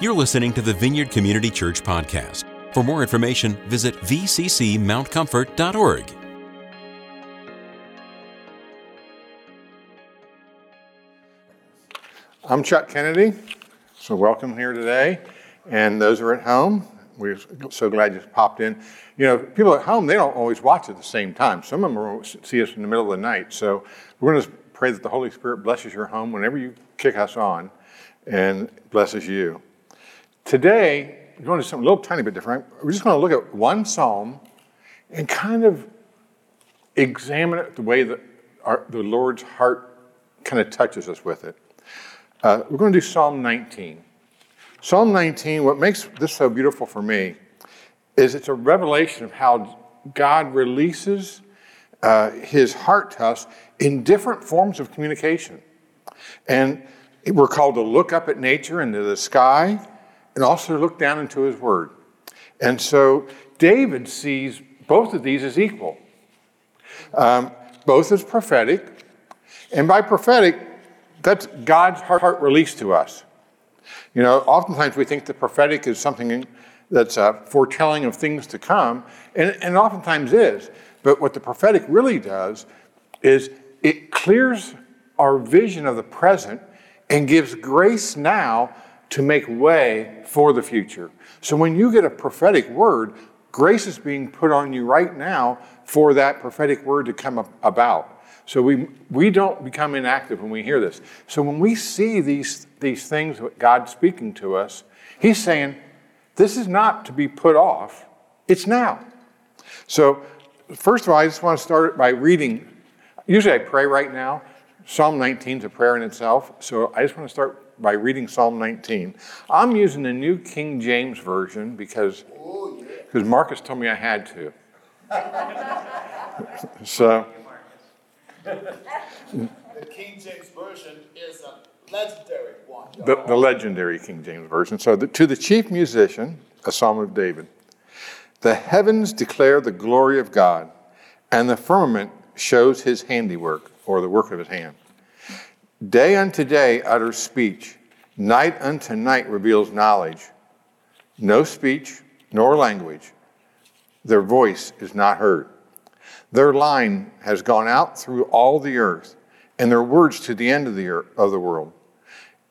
You're listening to the Vineyard Community Church podcast. For more information, visit vccmountcomfort.org. I'm Chuck Kennedy, so welcome here today. And those are at home, we're so glad you popped in. You know, people at home, they don't always watch at the same time. Some of them will see us in the middle of the night. So we're going to pray that the Holy Spirit blesses your home whenever you kick us on and blesses you. Today, we're going to do something a little tiny bit different. We're just going to look at one psalm and kind of examine it the way that our, the Lord's heart kind of touches us with it. Uh, we're going to do Psalm 19. Psalm 19, what makes this so beautiful for me is it's a revelation of how God releases uh, his heart to us in different forms of communication. And we're called to look up at nature into the sky and also look down into his word. And so David sees both of these as equal, um, both as prophetic. And by prophetic, that's God's heart release to us. You know, oftentimes we think the prophetic is something that's a foretelling of things to come, and, and oftentimes is. But what the prophetic really does is it clears our vision of the present and gives grace now to make way for the future. So when you get a prophetic word, grace is being put on you right now for that prophetic word to come about. So we, we don't become inactive when we hear this. So when we see these, these things, God speaking to us, He's saying, this is not to be put off, it's now. So, first of all, I just want to start by reading. Usually I pray right now. Psalm 19 is a prayer in itself. So I just want to start by reading Psalm 19. I'm using the New King James Version because, because Marcus told me I had to. so. The King James Version is a legendary one. The, the legendary King James Version. So, the, to the chief musician, a psalm of David The heavens declare the glory of God, and the firmament shows his handiwork, or the work of his hand. Day unto day utters speech, night unto night reveals knowledge. No speech nor language, their voice is not heard. Their line has gone out through all the earth, and their words to the end of the, earth, of the world.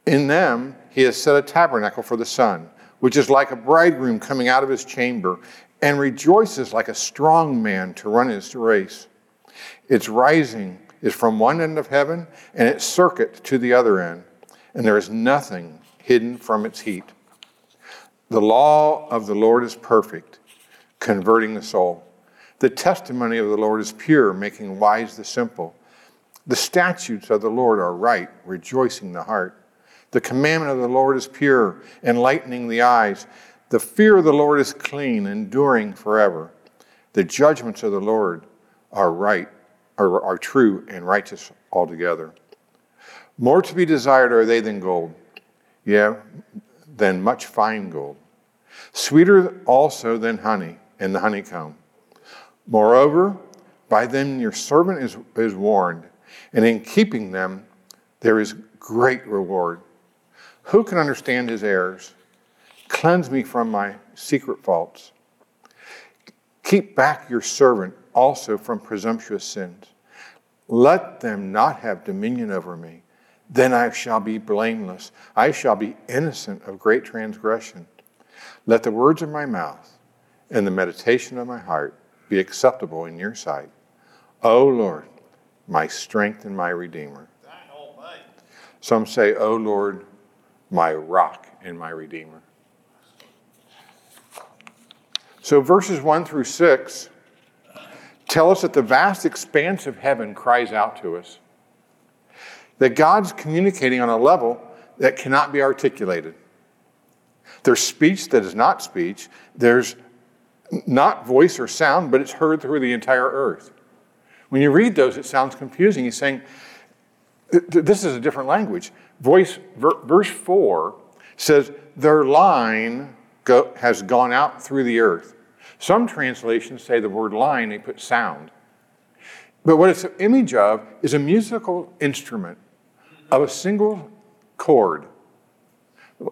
In them he has set a tabernacle for the sun, which is like a bridegroom coming out of his chamber, and rejoices like a strong man to run his race. Its rising is from one end of heaven, and its circuit to the other end, and there is nothing hidden from its heat. The law of the Lord is perfect, converting the soul. The testimony of the Lord is pure, making wise the simple. The statutes of the Lord are right, rejoicing the heart. The commandment of the Lord is pure, enlightening the eyes. The fear of the Lord is clean, enduring forever. The judgments of the Lord are right, are, are true and righteous altogether. More to be desired are they than gold, yeah, than much fine gold. Sweeter also than honey and the honeycomb. Moreover, by them your servant is, is warned, and in keeping them there is great reward. Who can understand his errors? Cleanse me from my secret faults. Keep back your servant also from presumptuous sins. Let them not have dominion over me. Then I shall be blameless. I shall be innocent of great transgression. Let the words of my mouth and the meditation of my heart be acceptable in your sight. O Lord, my strength and my redeemer. Some say, O Lord, my rock and my redeemer. So verses 1 through 6 tell us that the vast expanse of heaven cries out to us. That God's communicating on a level that cannot be articulated. There's speech that is not speech. There's not voice or sound, but it's heard through the entire earth. When you read those, it sounds confusing. He's saying, this is a different language. Voice, verse 4 says, their line go, has gone out through the earth. Some translations say the word line, they put sound. But what it's an image of is a musical instrument of a single chord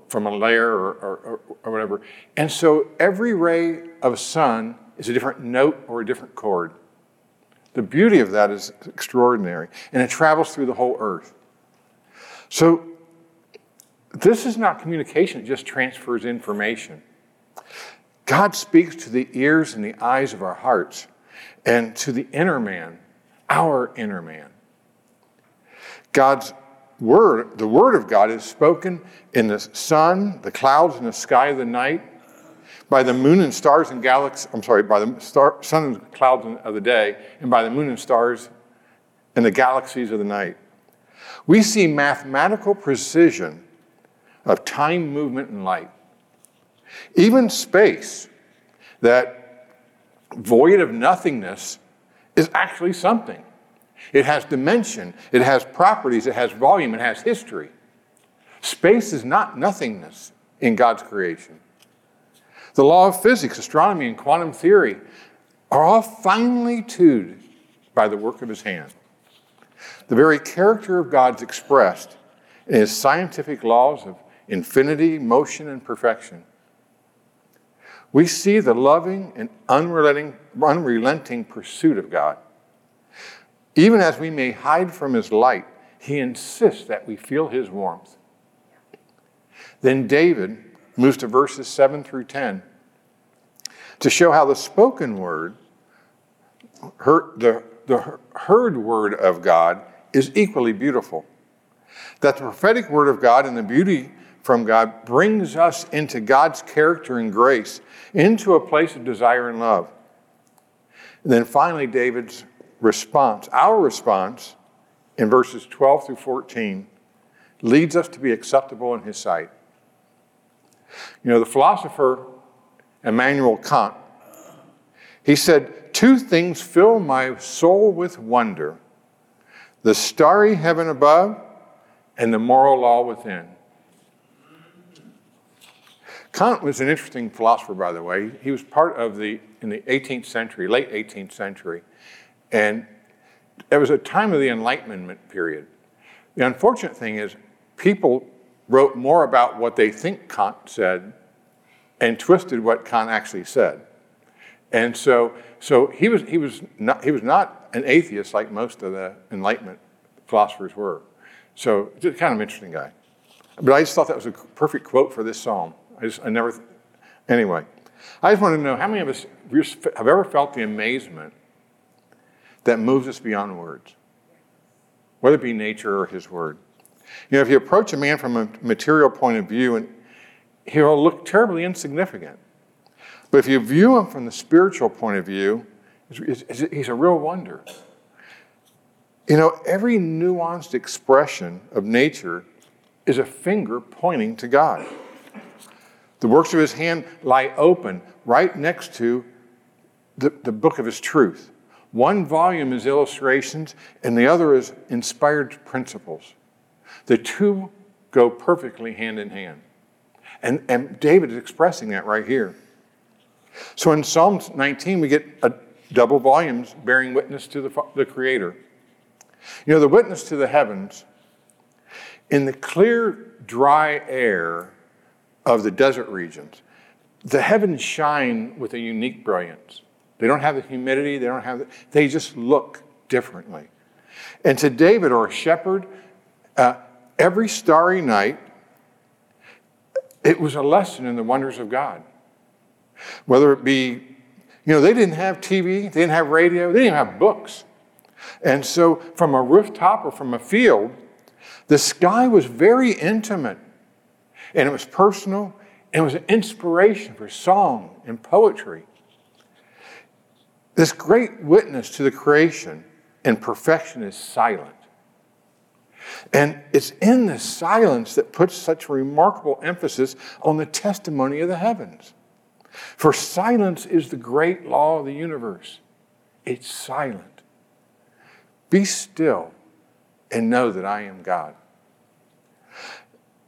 from a lyre or, or, or whatever. And so every ray of sun is a different note or a different chord. The beauty of that is extraordinary, and it travels through the whole earth. So, this is not communication, it just transfers information. God speaks to the ears and the eyes of our hearts and to the inner man, our inner man. God's word, the word of God, is spoken in the sun, the clouds, and the sky of the night, by the moon and stars and galaxies, I'm sorry, by the star, sun and clouds of the day, and by the moon and stars and the galaxies of the night. We see mathematical precision of time, movement, and light. Even space, that void of nothingness, is actually something. It has dimension, it has properties, it has volume, it has history. Space is not nothingness in God's creation. The law of physics, astronomy, and quantum theory are all finely tuned by the work of his hand. The very character of God is expressed in his scientific laws of infinity, motion, and perfection. We see the loving and unrelenting, unrelenting pursuit of God. Even as we may hide from his light, he insists that we feel his warmth. Then David moves to verses 7 through 10 to show how the spoken word, the, the heard word of God, is equally beautiful. That the prophetic word of God and the beauty from God brings us into God's character and grace, into a place of desire and love. And then finally, David's response, our response in verses 12 through 14, leads us to be acceptable in his sight. You know, the philosopher Immanuel Kant, he said, Two things fill my soul with wonder the starry heaven above and the moral law within. Kant was an interesting philosopher, by the way. He was part of the, in the 18th century, late 18th century, and it was a time of the Enlightenment period. The unfortunate thing is, people wrote more about what they think Kant said and twisted what Kant actually said. And so, so he, was, he, was not, he was not an atheist like most of the Enlightenment philosophers were. So, just kind of interesting guy. But I just thought that was a perfect quote for this psalm. I just, I never, anyway. I just want to know how many of us have ever felt the amazement that moves us beyond words, whether it be nature or His Word. You know, if you approach a man from a material point of view, and he'll look terribly insignificant. But if you view him from the spiritual point of view, he's a real wonder. You know, every nuanced expression of nature is a finger pointing to God. The works of his hand lie open right next to the, the book of his truth. One volume is illustrations, and the other is inspired principles. The two go perfectly hand in hand. And, and David is expressing that right here. So in Psalm 19, we get a double volumes bearing witness to the, the Creator. You know, the witness to the heavens, in the clear, dry air of the desert regions, the heavens shine with a unique brilliance. They don't have the humidity, they don't have the, they just look differently. And to David or a shepherd, uh, every starry night, it was a lesson in the wonders of God. Whether it be, you know, they didn't have TV, they didn't have radio, they didn't even have books. And so, from a rooftop or from a field, the sky was very intimate and it was personal and it was an inspiration for song and poetry. This great witness to the creation and perfection is silent. And it's in this silence that puts such remarkable emphasis on the testimony of the heavens. For silence is the great law of the universe. It's silent. Be still and know that I am God.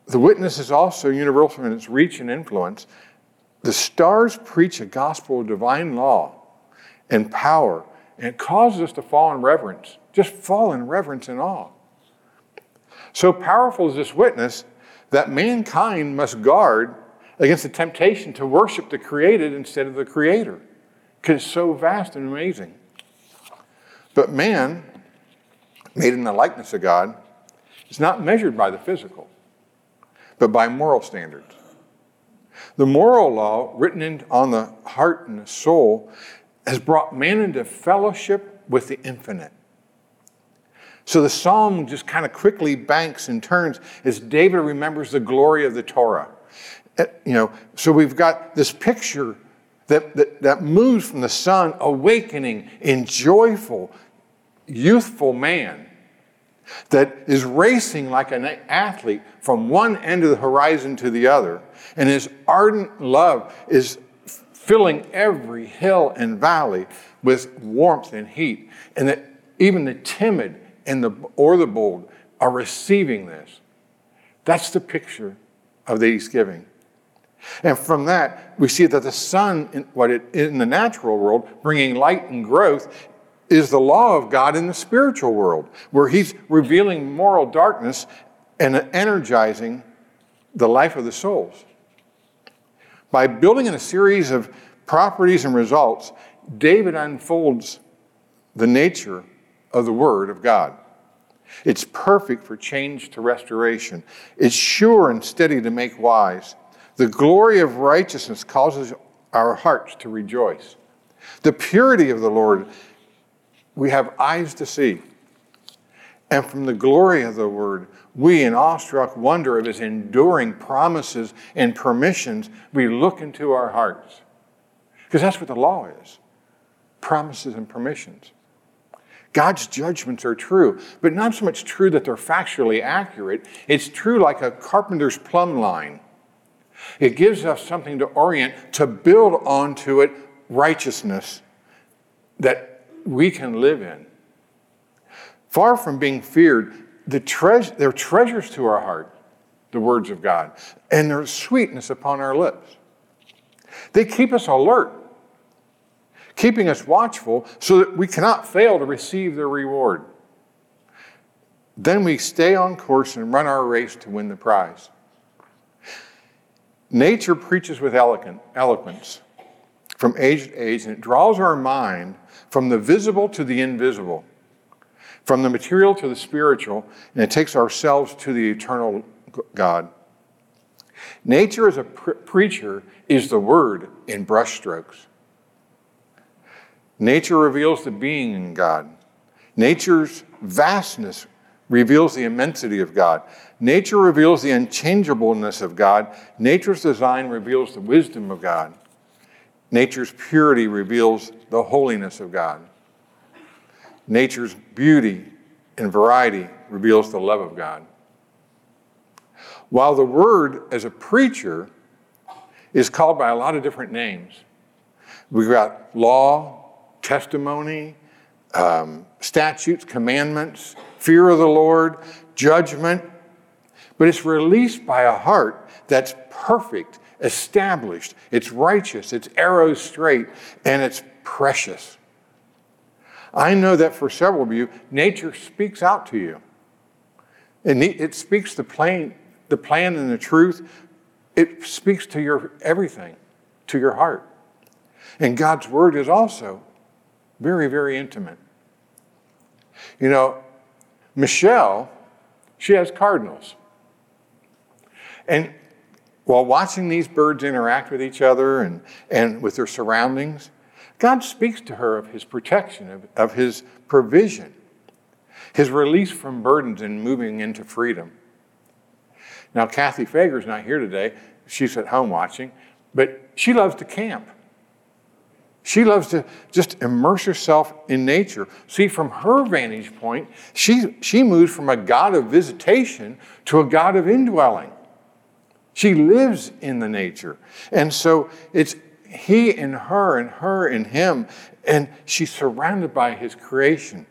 The witness is also universal in its reach and influence. The stars preach a gospel of divine law and power, and it causes us to fall in reverence, just fall in reverence and awe. So powerful is this witness that mankind must guard against the temptation to worship the created instead of the creator because it's so vast and amazing. But man, made in the likeness of God, is not measured by the physical, but by moral standards. The moral law, written in, on the heart and the soul, has brought man into fellowship with the infinite. So the psalm just kind of quickly banks and turns as David remembers the glory of the Torah. Uh, you know, so we've got this picture that, that, that moves from the sun awakening in joyful, youthful man that is racing like an athlete from one end of the horizon to the other. And his ardent love is filling every hill and valley with warmth and heat. And that even the timid and the, or the bold are receiving this. That's the picture of the East giving. And from that, we see that the sun, in, what it, in the natural world, bringing light and growth, is the law of God in the spiritual world, where He's revealing moral darkness and energizing the life of the souls. By building in a series of properties and results, David unfolds the nature of the Word of God. It's perfect for change to restoration. It's sure and steady to make wise. The glory of righteousness causes our hearts to rejoice. The purity of the Lord, we have eyes to see. And from the glory of the word, we, in awestruck wonder of his enduring promises and permissions, we look into our hearts. Because that's what the law is promises and permissions. God's judgments are true, but not so much true that they're factually accurate. It's true like a carpenter's plumb line. It gives us something to orient, to build onto it righteousness that we can live in. Far from being feared, the tre- they're treasures to our heart, the words of God, and there's sweetness upon our lips. They keep us alert, keeping us watchful so that we cannot fail to receive their reward. Then we stay on course and run our race to win the prize. Nature preaches with eloquence from age to age, and it draws our mind from the visible to the invisible, from the material to the spiritual, and it takes ourselves to the eternal God. Nature as a pre- preacher is the word in brushstrokes. Nature reveals the being in God. Nature's vastness reveals the immensity of God. Nature reveals the unchangeableness of God. Nature's design reveals the wisdom of God. Nature's purity reveals the holiness of God. Nature's beauty and variety reveals the love of God. While the Word, as a preacher, is called by a lot of different names, we've got law, testimony, um, statutes, commandments, fear of the Lord, judgment, but it's released by a heart that's perfect, established, it's righteous, it's arrow straight, and it's precious. I know that for several of you, nature speaks out to you. And it speaks the plan, the plan and the truth. It speaks to your everything, to your heart. And God's word is also very, very intimate. You know, Michelle, she has cardinals. And while watching these birds interact with each other and, and with their surroundings, God speaks to her of his protection, of, of his provision, his release from burdens and moving into freedom. Now, Kathy Fager's not here today. She's at home watching, but she loves to camp. She loves to just immerse herself in nature. See, from her vantage point, she, she moves from a God of visitation to a God of indwelling. She lives in the nature. And so it's he in her and her in him, and she's surrounded by his creation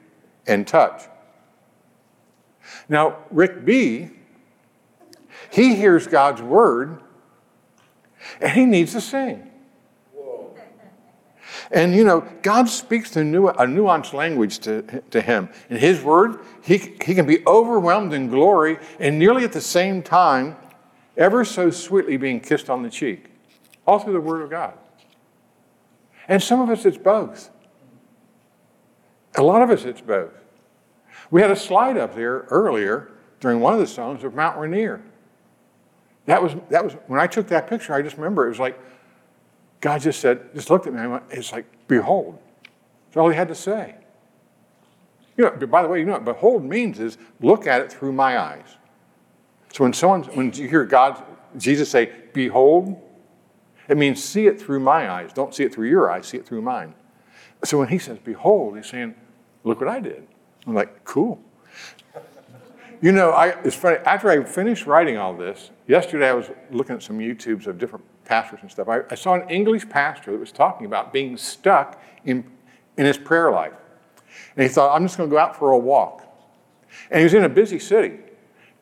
and touch. Now, Rick B., he hears God's word and he needs to sing. And you know, God speaks a, new, a nuanced language to, to him. In his word, he, he can be overwhelmed in glory, and nearly at the same time, ever so sweetly being kissed on the cheek, all through the Word of God. And some of us, it's both. A lot of us, it's both. We had a slide up there earlier during one of the songs of Mount Rainier. That was, that was when I took that picture, I just remember it was like God just said, just looked at me and went, it's like, behold. That's all he had to say. You know, by the way, you know what behold means is look at it through my eyes. So when someone, when you hear God, Jesus say, behold, it means see it through my eyes. Don't see it through your eyes, see it through mine. So when he says, behold, he's saying, look what I did. I'm like, cool. You know, I, it's funny, after I finished writing all this, yesterday I was looking at some YouTubes of different pastors and stuff. I, I saw an English pastor that was talking about being stuck in, in his prayer life. And he thought, I'm just going to go out for a walk. And he was in a busy city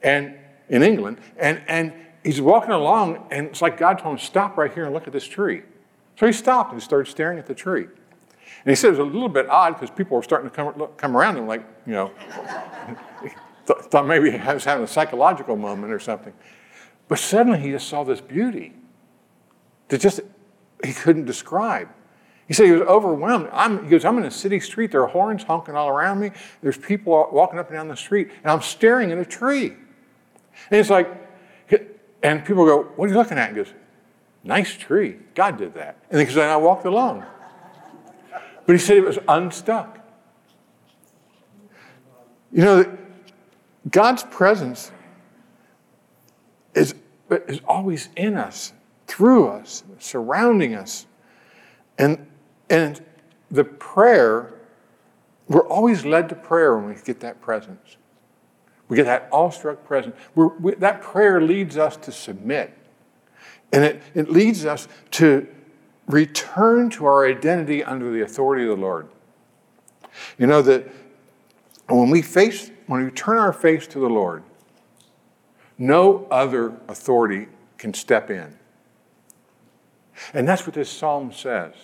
and in England, and, and he's walking along, and it's like God told him, Stop right here and look at this tree. So he stopped and started staring at the tree. And he said it was a little bit odd because people were starting to come, look, come around him, like, you know, th- thought maybe he was having a psychological moment or something. But suddenly he just saw this beauty that just he couldn't describe. He said he was overwhelmed. I'm, he goes, I'm in a city street. There are horns honking all around me. There's people walking up and down the street, and I'm staring at a tree. And it's like, and people go, What are you looking at? He goes, Nice tree. God did that. And he goes, And I walked along. But he said it was unstuck. You know, God's presence is, is always in us, through us, surrounding us. And, and the prayer, we're always led to prayer when we get that presence. We get that awestruck presence. We, that prayer leads us to submit. And it, it leads us to return to our identity under the authority of the Lord. You know that when we face, when we turn our face to the Lord, no other authority can step in. And that's what this psalm says.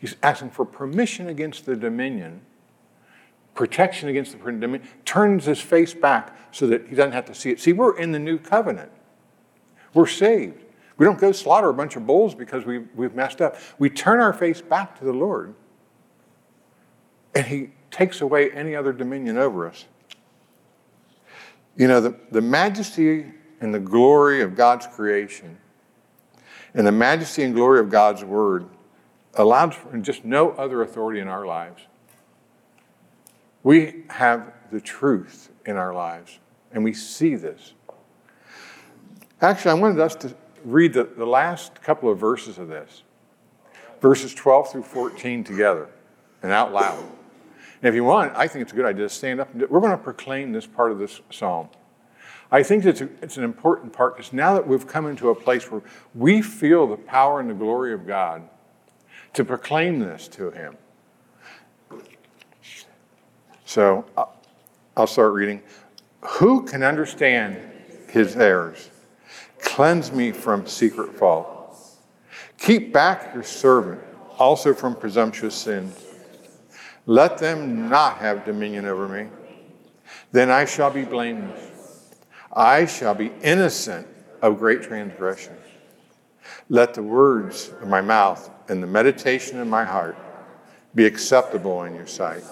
He's asking for permission against the dominion, protection against the dominion, turns his face back so that he doesn't have to see it. See, we're in the new covenant. We're saved. We don't go slaughter a bunch of bulls because we, we've messed up. We turn our face back to the Lord, and He takes away any other dominion over us. You know, the, the majesty and the glory of God's creation and the majesty and glory of God's word allows for just no other authority in our lives. We have the truth in our lives, and we see this. Actually, I wanted us to read the, the last couple of verses of this verses 12 through 14 together and out loud. And if you want, I think it's a good idea to stand up. We're going to proclaim this part of this psalm. I think it's, a, it's an important part because now that we've come into a place where we feel the power and the glory of God to proclaim this to Him. So uh, I'll start reading. Who can understand His errors? Cleanse me from secret fault. Keep back your servant also from presumptuous sins. Let them not have dominion over me. Then I shall be blameless. I shall be innocent of great transgression. Let the words of my mouth and the meditation of my heart be acceptable in your sight.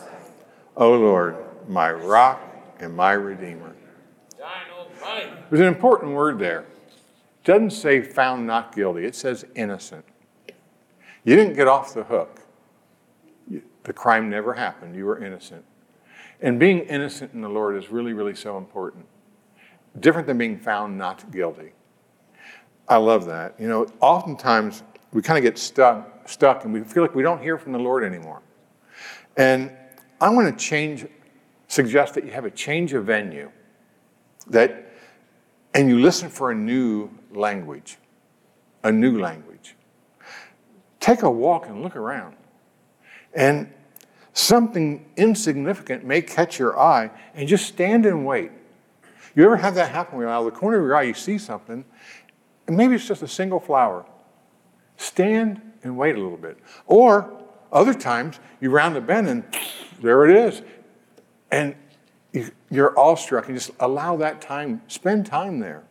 O Lord, my rock and my redeemer. There's an important word there It doesn't say found not guilty, it says innocent. You didn't get off the hook. The crime never happened. You were innocent. And being innocent in the Lord is really, really so important. Different than being found not guilty. I love that. You know, oftentimes we kind of get stuck, stuck and we feel like we don't hear from the Lord anymore. And I want to change, suggest that you have a change of venue. That and you listen for a new language, a new language. Take a walk and look around. And something insignificant may catch your eye, and just stand and wait. You ever have that happen where out of the corner of your eye you see something, and maybe it's just a single flower? Stand and wait a little bit. Or other times you round the bend and there it is. And you're awestruck and just allow that time, spend time there.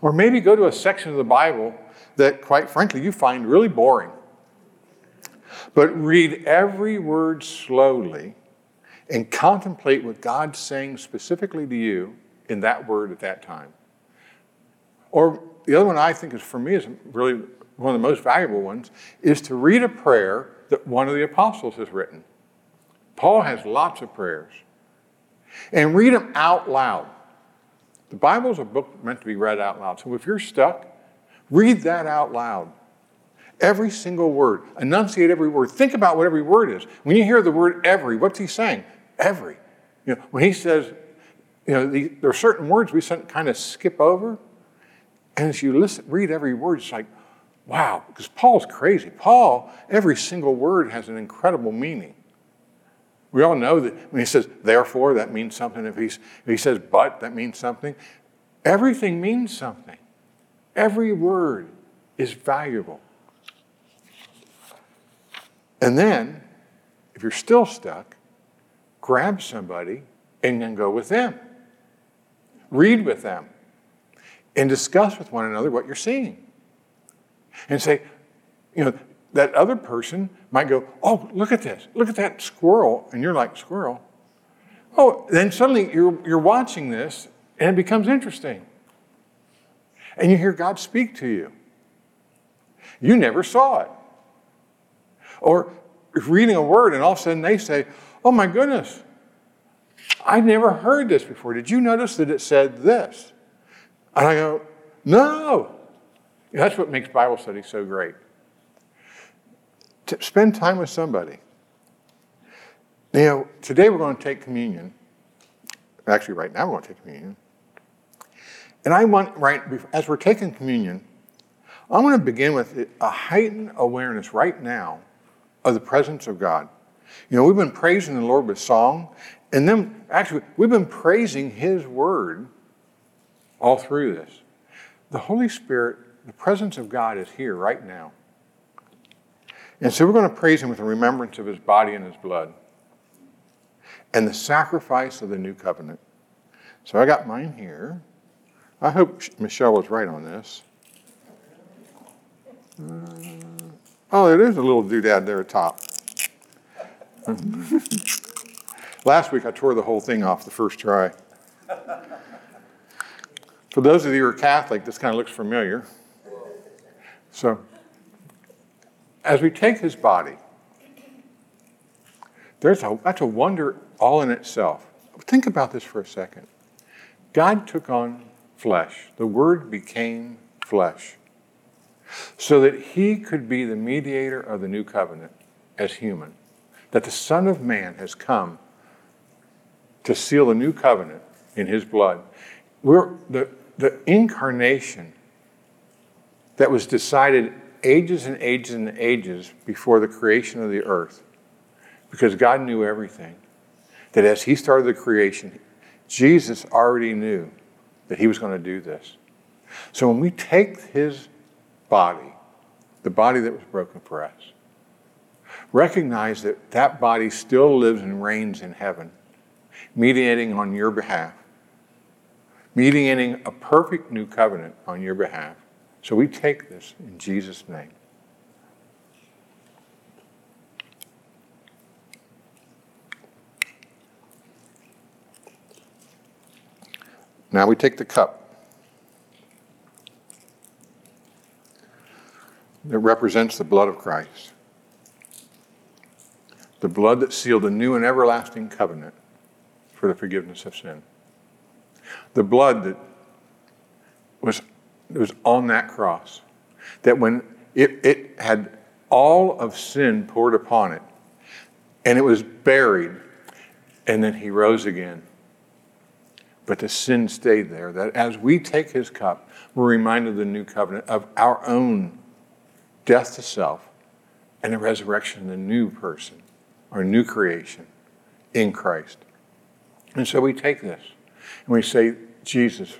Or maybe go to a section of the Bible that, quite frankly, you find really boring. But read every word slowly and contemplate what God's saying specifically to you in that word at that time. Or the other one I think is for me is really one of the most valuable ones is to read a prayer that one of the apostles has written. Paul has lots of prayers. And read them out loud. The Bible is a book meant to be read out loud. So if you're stuck, read that out loud. Every single word. Enunciate every word. Think about what every word is. When you hear the word every, what's he saying? Every. You know, when he says, you know, the, there are certain words we kind of skip over. And as you listen, read every word, it's like, wow, because Paul's crazy. Paul, every single word has an incredible meaning. We all know that when he says therefore, that means something. If, he's, if he says but, that means something. Everything means something. Every word is valuable. And then, if you're still stuck, grab somebody and then go with them. Read with them and discuss with one another what you're seeing. And say, you know, that other person might go, Oh, look at this. Look at that squirrel. And you're like, Squirrel? Oh, then suddenly you're, you're watching this and it becomes interesting. And you hear God speak to you. You never saw it. Or reading a word and all of a sudden they say, Oh my goodness, I never heard this before. Did you notice that it said this? And I go, No. That's what makes Bible study so great. To spend time with somebody. Now, today we're going to take communion. Actually, right now we're going to take communion. And I want, right, as we're taking communion, I want to begin with a heightened awareness right now of the presence of God. You know, we've been praising the Lord with song, and then actually, we've been praising His Word all through this. The Holy Spirit, the presence of God is here right now. And so we're going to praise Him with a remembrance of His body and His blood and the sacrifice of the new covenant. So I got mine here. I hope Michelle was right on this. Uh, Oh, there is a little doodad there at top. Last week I tore the whole thing off the first try. For those of you who are Catholic, this kind of looks familiar. So, as we take his body, there's a, that's a wonder all in itself. Think about this for a second. God took on flesh, the Word became flesh so that he could be the mediator of the new covenant as human. That the Son of Man has come to seal the new covenant in his blood. We're, the, the incarnation that was decided ages and ages and ages before the creation of the earth, because God knew everything. That as he started the creation, Jesus already knew that he was going to do this. So when we take his body, the body that was broken for us. Recognize that that body still lives and reigns in heaven, mediating on your behalf, mediating a perfect new covenant on your behalf. So we take this in Jesus' name. Now we take the cup. that represents the blood of Christ. The blood that sealed a new and everlasting covenant for the forgiveness of sin. The blood that was, was on that cross. That when it, it had all of sin poured upon it, and it was buried, and then he rose again. But the sin stayed there. That as we take his cup, we're reminded of the new covenant of our own death to self, and the resurrection, the new person, our new creation in Christ. And so we take this and we say, Jesus,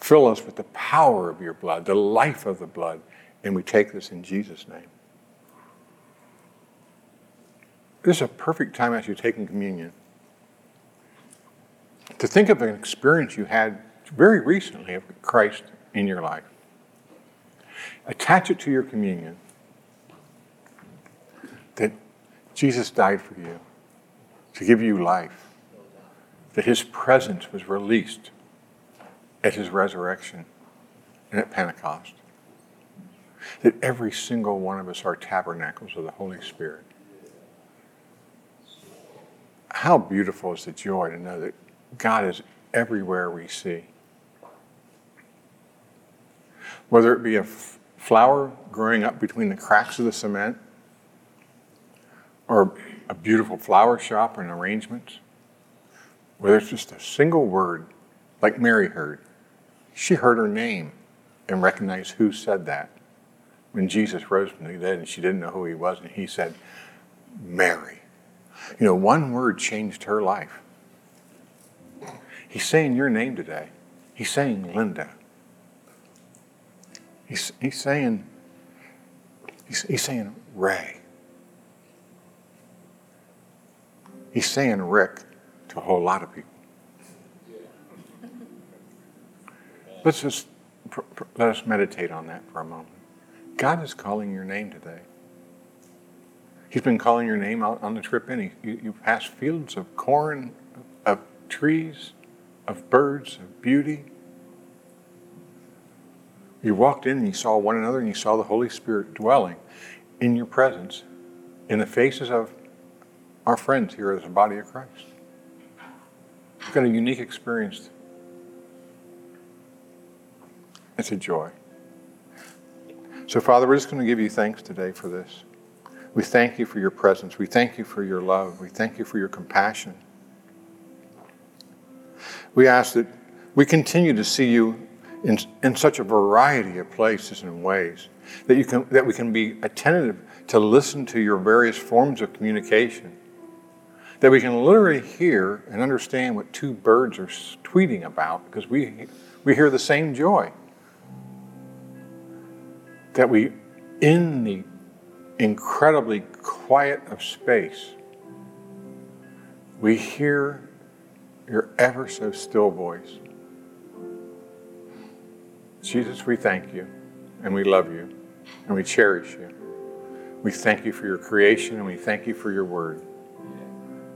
fill us with the power of your blood, the life of the blood, and we take this in Jesus' name. This is a perfect time as you're taking communion to think of an experience you had very recently of Christ in your life. Attach it to your communion that Jesus died for you to give you life, that his presence was released at his resurrection and at Pentecost, that every single one of us are tabernacles of the Holy Spirit. How beautiful is the joy to know that God is everywhere we see. Whether it be a f- flower growing up between the cracks of the cement, or a beautiful flower shop and arrangements, whether it's just a single word, like Mary heard. She heard her name and recognized who said that when Jesus rose from the dead and she didn't know who he was, and he said, Mary. You know, one word changed her life. He's saying your name today. He's saying Linda. He's, he's saying, he's, he's saying Ray. He's saying Rick to a whole lot of people. Let's just pr- pr- let us meditate on that for a moment. God is calling your name today. He's been calling your name out on the trip in. You, you passed fields of corn, of trees, of birds, of beauty. You walked in and you saw one another and you saw the Holy Spirit dwelling in your presence in the faces of our friends here as a body of Christ. You've got a unique experience. It's a joy. So, Father, we're just going to give you thanks today for this. We thank you for your presence. We thank you for your love. We thank you for your compassion. We ask that we continue to see you in, in such a variety of places and ways, that, you can, that we can be attentive to listen to your various forms of communication, that we can literally hear and understand what two birds are tweeting about because we, we hear the same joy. That we, in the incredibly quiet of space, we hear your ever so still voice. Jesus, we thank you and we love you and we cherish you. We thank you for your creation and we thank you for your word.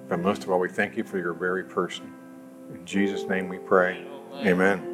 But most of all, we thank you for your very person. In Jesus' name we pray. Amen.